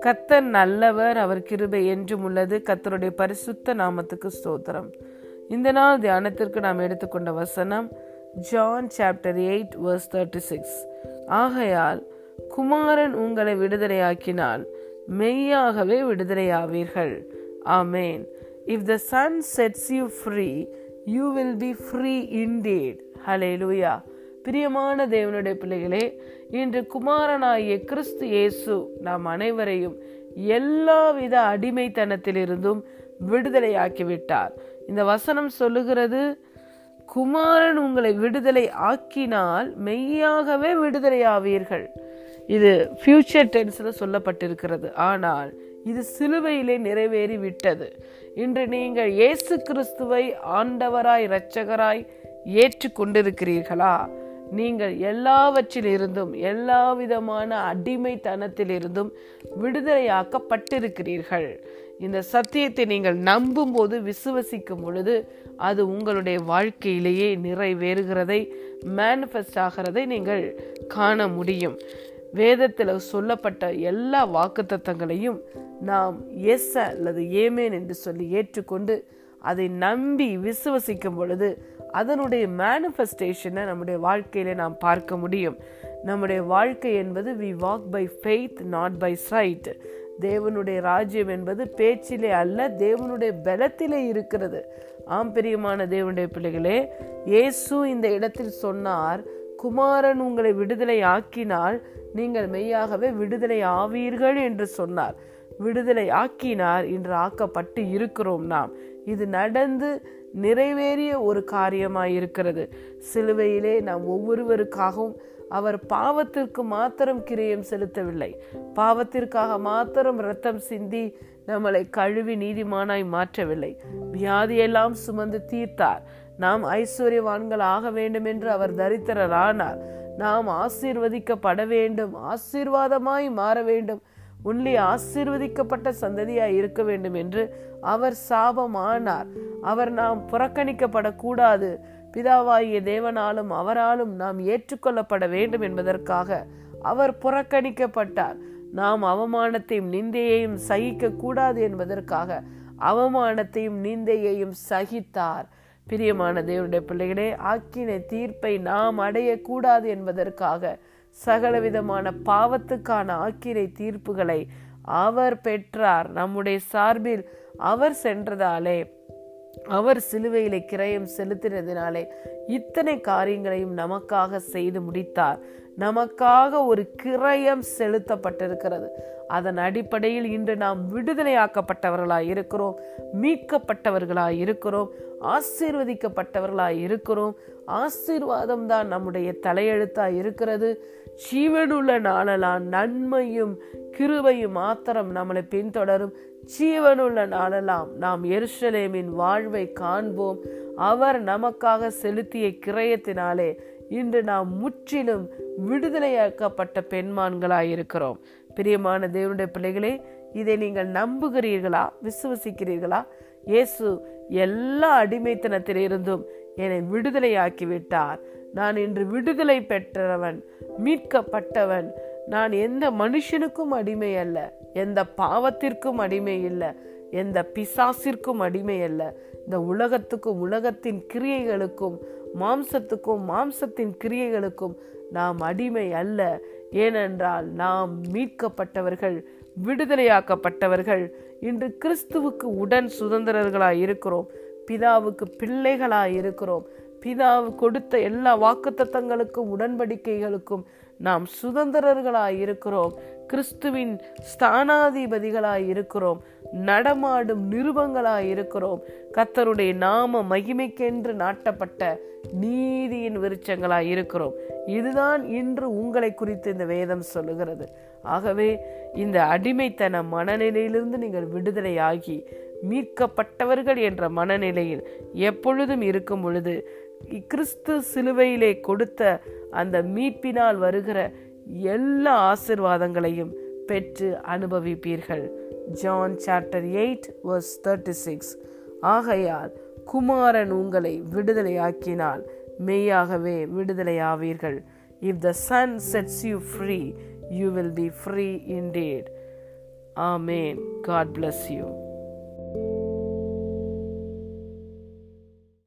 கத்தர் நல்லவர் அவர் கிருபை என்றும் உள்ளது. கத்தருடைய பரிசுத்த நாமத்துக்கு ஸ்தோத்திரம். இந்த நாள் தியானத்திற்கு நாம் எடுத்துக்கொண்ட வசனம் John chapter eight verse thirty six ஆகையால் குமாரன் உங்களை விடுதலையாக்கினால் மெய்யாகவே விடுதலையாவீர்கள். Amen if the son sets you free you will be free indeed hallelujah பிரியமான தேவனுடைய பிள்ளைகளே இன்று குமாரனாகிய கிறிஸ்து இயேசு நாம் அனைவரையும் எல்லாவித அடிமைத்தனத்திலிருந்தும் விடுதலையாக்கிவிட்டார். இந்த வசனம் சொல்லுகிறது குமாரன் உங்களை விடுதலை ஆக்கினால் மெய்யாகவே விடுதலையாவீர்கள். இது ஃபியூச்சர் டென்ஸில் சொல்லப்பட்டிருக்கிறது. ஆனால் இது சிலுவையிலே நிறைவேறி விட்டது இன்று நீங்கள் இயேசு கிறிஸ்துவை ஆண்டவராய் இரட்சகராய் ஏற்றுக்கொண்டிருக்கிறீர்களா? நீங்கள் எல்லாவற்றிலிருந்தும் எல்லா விதமான அடிமைத்தனத்திலிருந்தும் விடுதலையாக்கப்பட்டிருக்கிறீர்கள். இந்த சத்தியத்தை நீங்கள் நம்பும் போது விசுவசிக்கும் பொழுது அது உங்களுடைய வாழ்க்கையிலேயே நிறைவேறுகிறதை மேனிஃபெஸ்ட் ஆகிறதை நீங்கள் காண முடியும். வேதத்தில் சொல்லப்பட்ட எல்லா வாக்குத்தத்தங்களையும் நாம் எஸ் அல்லது ஏமேன் என்று சொல்லி ஏற்றுக்கொண்டு அதை நம்பி விசுவசிக்கும் பொழுது அதனுடைய மேனிஃபெஸ்டேஷனை நம்முடைய வாழ்க்கையில் நாம் பார்க்க முடியும். நம்முடைய வாழ்க்கை என்பது we walk by faith not by sight தேவனுடைய ராஜ்யம் என்பது பேச்சிலே அல்ல தேவனுடைய பலத்திலே இருக்கிறது. ஆம் பிரியமான தேவனுடைய பிள்ளைகளே இயேசு இந்த இடத்தில் சொன்னார் குமாரன் உங்களை விடுதலை ஆக்கினால் நீங்கள் மெய்யாகவே விடுதலை ஆவீர்கள் என்று சொன்னார். விடுதலை ஆக்கினார் என்று ஆக்கப்பட்டு இருக்கிறோம் நாம். இது நடந்து நிறைவேறிய ஒரு காரியமாயிருக்கிறது. சிலுவையிலே நாம் ஒவ்வொருவருக்காகவும் அவர் பாவத்திற்கு மாத்திரம் கிரியம் செலுத்தவில்லை. பாவத்திற்காக மாத்திரம் ரத்தம் சிந்தி நம்மளை கழுவி நீதிமானாய் மாற்றவில்லை. வியாதியெல்லாம் சுமந்து தீர்த்தார். நாம் ஐஸ்வர்யவான்கள் ஆக வேண்டும் என்று அவர் தரித்திரரானார். நாம் ஆசீர்வதிக்கப்பட வேண்டும் ஆசீர்வாதமாய் மாற வேண்டும். உன்லி ஆசீர்வதிக்கப்பட்ட சந்ததியாய் இருக்க வேண்டும் என்று அவர் சாபமானார். அவர் நாம் புறக்கணிக்கப்படக்கூடாது. பிதாவாகிய தேவனாலும் அவராலும் நாம் ஏற்றுக்கொள்ளப்பட வேண்டும் என்பதற்காக அவர் புறக்கணிக்கப்பட்டார். நாம் அவமானத்தையும் நிந்தையையும் சகிக்க கூடாது என்பதற்காக அவமானத்தையும் நிந்தையையும் சகித்தார். பிரியமான தேவனுடைய பிள்ளைகளே ஆக்கின தீர்ப்பை நாம் அடையக்கூடாது என்பதற்காக சகலவிதமான பாவத்துக்கான ஆக்கிரை தீர்ப்புகளை அவர் பெற்றார். நம்முடைய சார்பில் அவர் சென்றதாலே அவர் சிலுவையிலே கிரயம் செலுத்தினதினாலே இத்தனை காரியங்களையும் நமக்காக செய்து முடித்தார். நமக்காக ஒரு கிரயம் செலுத்தப்பட்டிருக்கிறது. அதன் அடிப்படையில் இன்று நாம் விடுதலையாக்கப்பட்டவர்களாய் இருக்கிறோம் மீட்கப்பட்டவர்களாய் இருக்கிறோம் ஆசீர்வதிக்கப்பட்டவர்களாய் இருக்கிறோம். ஆசீர்வாதம் தான் நம்முடைய தலையெழுத்தா இருக்கிறது. ஜீவனுள்ள நாளெல்லாம் நன்மையும் கிருபையும் மாத்திரம் நம்மளை பின்தொடரும். ஜீவனுள்ள நாளெல்லாம் நாம் எருஷலேமின் வாழ்வை காண்போம். அவர் நமக்காக செலுத்திய கிரயத்தினாலே இன்று நாம் முற்றிலும் விடுதலையாக்கப்பட்ட பெண்மான்களாய் இருக்கிறோம். பிரியமான தேவனுடைய பிள்ளைகளே இதை நீங்கள் நம்புகிறீர்களா? விசுவசிக்கிறீர்களா? இயேசு எல்லா அடிமைத்தனத்திலிருந்தும் என்னை விடுதலையாக்கி விட்டார் நான் இன்று விடுதலை பெற்றவன் மீட்கப்பட்டவன். நான் எந்த மனுஷனுக்கும் அடிமை அல்ல எந்த பாவத்திற்கும் அடிமை இல்லை எந்த பிசாசிற்கும் அடிமை அல்ல. இந்த உலகத்துக்கும் உலகத்தின் கிரியைகளுக்கும் மாம்சத்துக்கும் மாம்சத்தின் கிரியைகளுக்கும் நாம் அடிமை அல்ல. ஏனென்றால் நாம் மீட்கப்பட்டவர்கள் விடுதலையாக்கப்பட்டவர்கள். இன்று கிறிஸ்துவுக்கு உடன் சுதந்திரர்களாய் இருக்கிறோம். பிதாவுக்கு பிள்ளைகளாய் இருக்கிறோம். பிதாவு கொடுத்த எல்லா வாக்குத்தத்தங்களுக்கும் உடன்படிக்கைகளுக்கும் நாம் சுதந்திரர்களாய் இருக்கிறோம். கிறிஸ்துவின் ஸ்தானாதிபதிகளாய் இருக்கிறோம். நடமாடும் நிருபங்களாய் இருக்கிறோம். கத்தருடைய நாம மகிமைக்கென்று நாட்டப்பட்ட நீதியின் விருச்சங்களாய் இருக்கிறோம். இதுதான் இன்று உங்களை குறித்து இந்த வேதம் சொல்லுகிறது. ஆகவே இந்த அடிமைத்தன மனநிலையிலிருந்து நீங்கள் விடுதலையாகி மீட்கப்பட்டவர்கள் என்ற மனநிலையில் எப்பொழுதும் இருக்கும் பொழுது கிறிஸ்து சிலுவையிலே கொடுத்த அந்த மீட்பினால் வருகிற எல்லா ஆசிர்வாதங்களையும் பெற்று அனுபவிப்பீர்கள். John chapter eight verse thirty six ஆகையால் குமாரன் உங்களை விடுதலையாக்கினால் மெய்யாகவே விடுதலையாவீர்கள். If the son sets you free you will be free indeed amen God bless you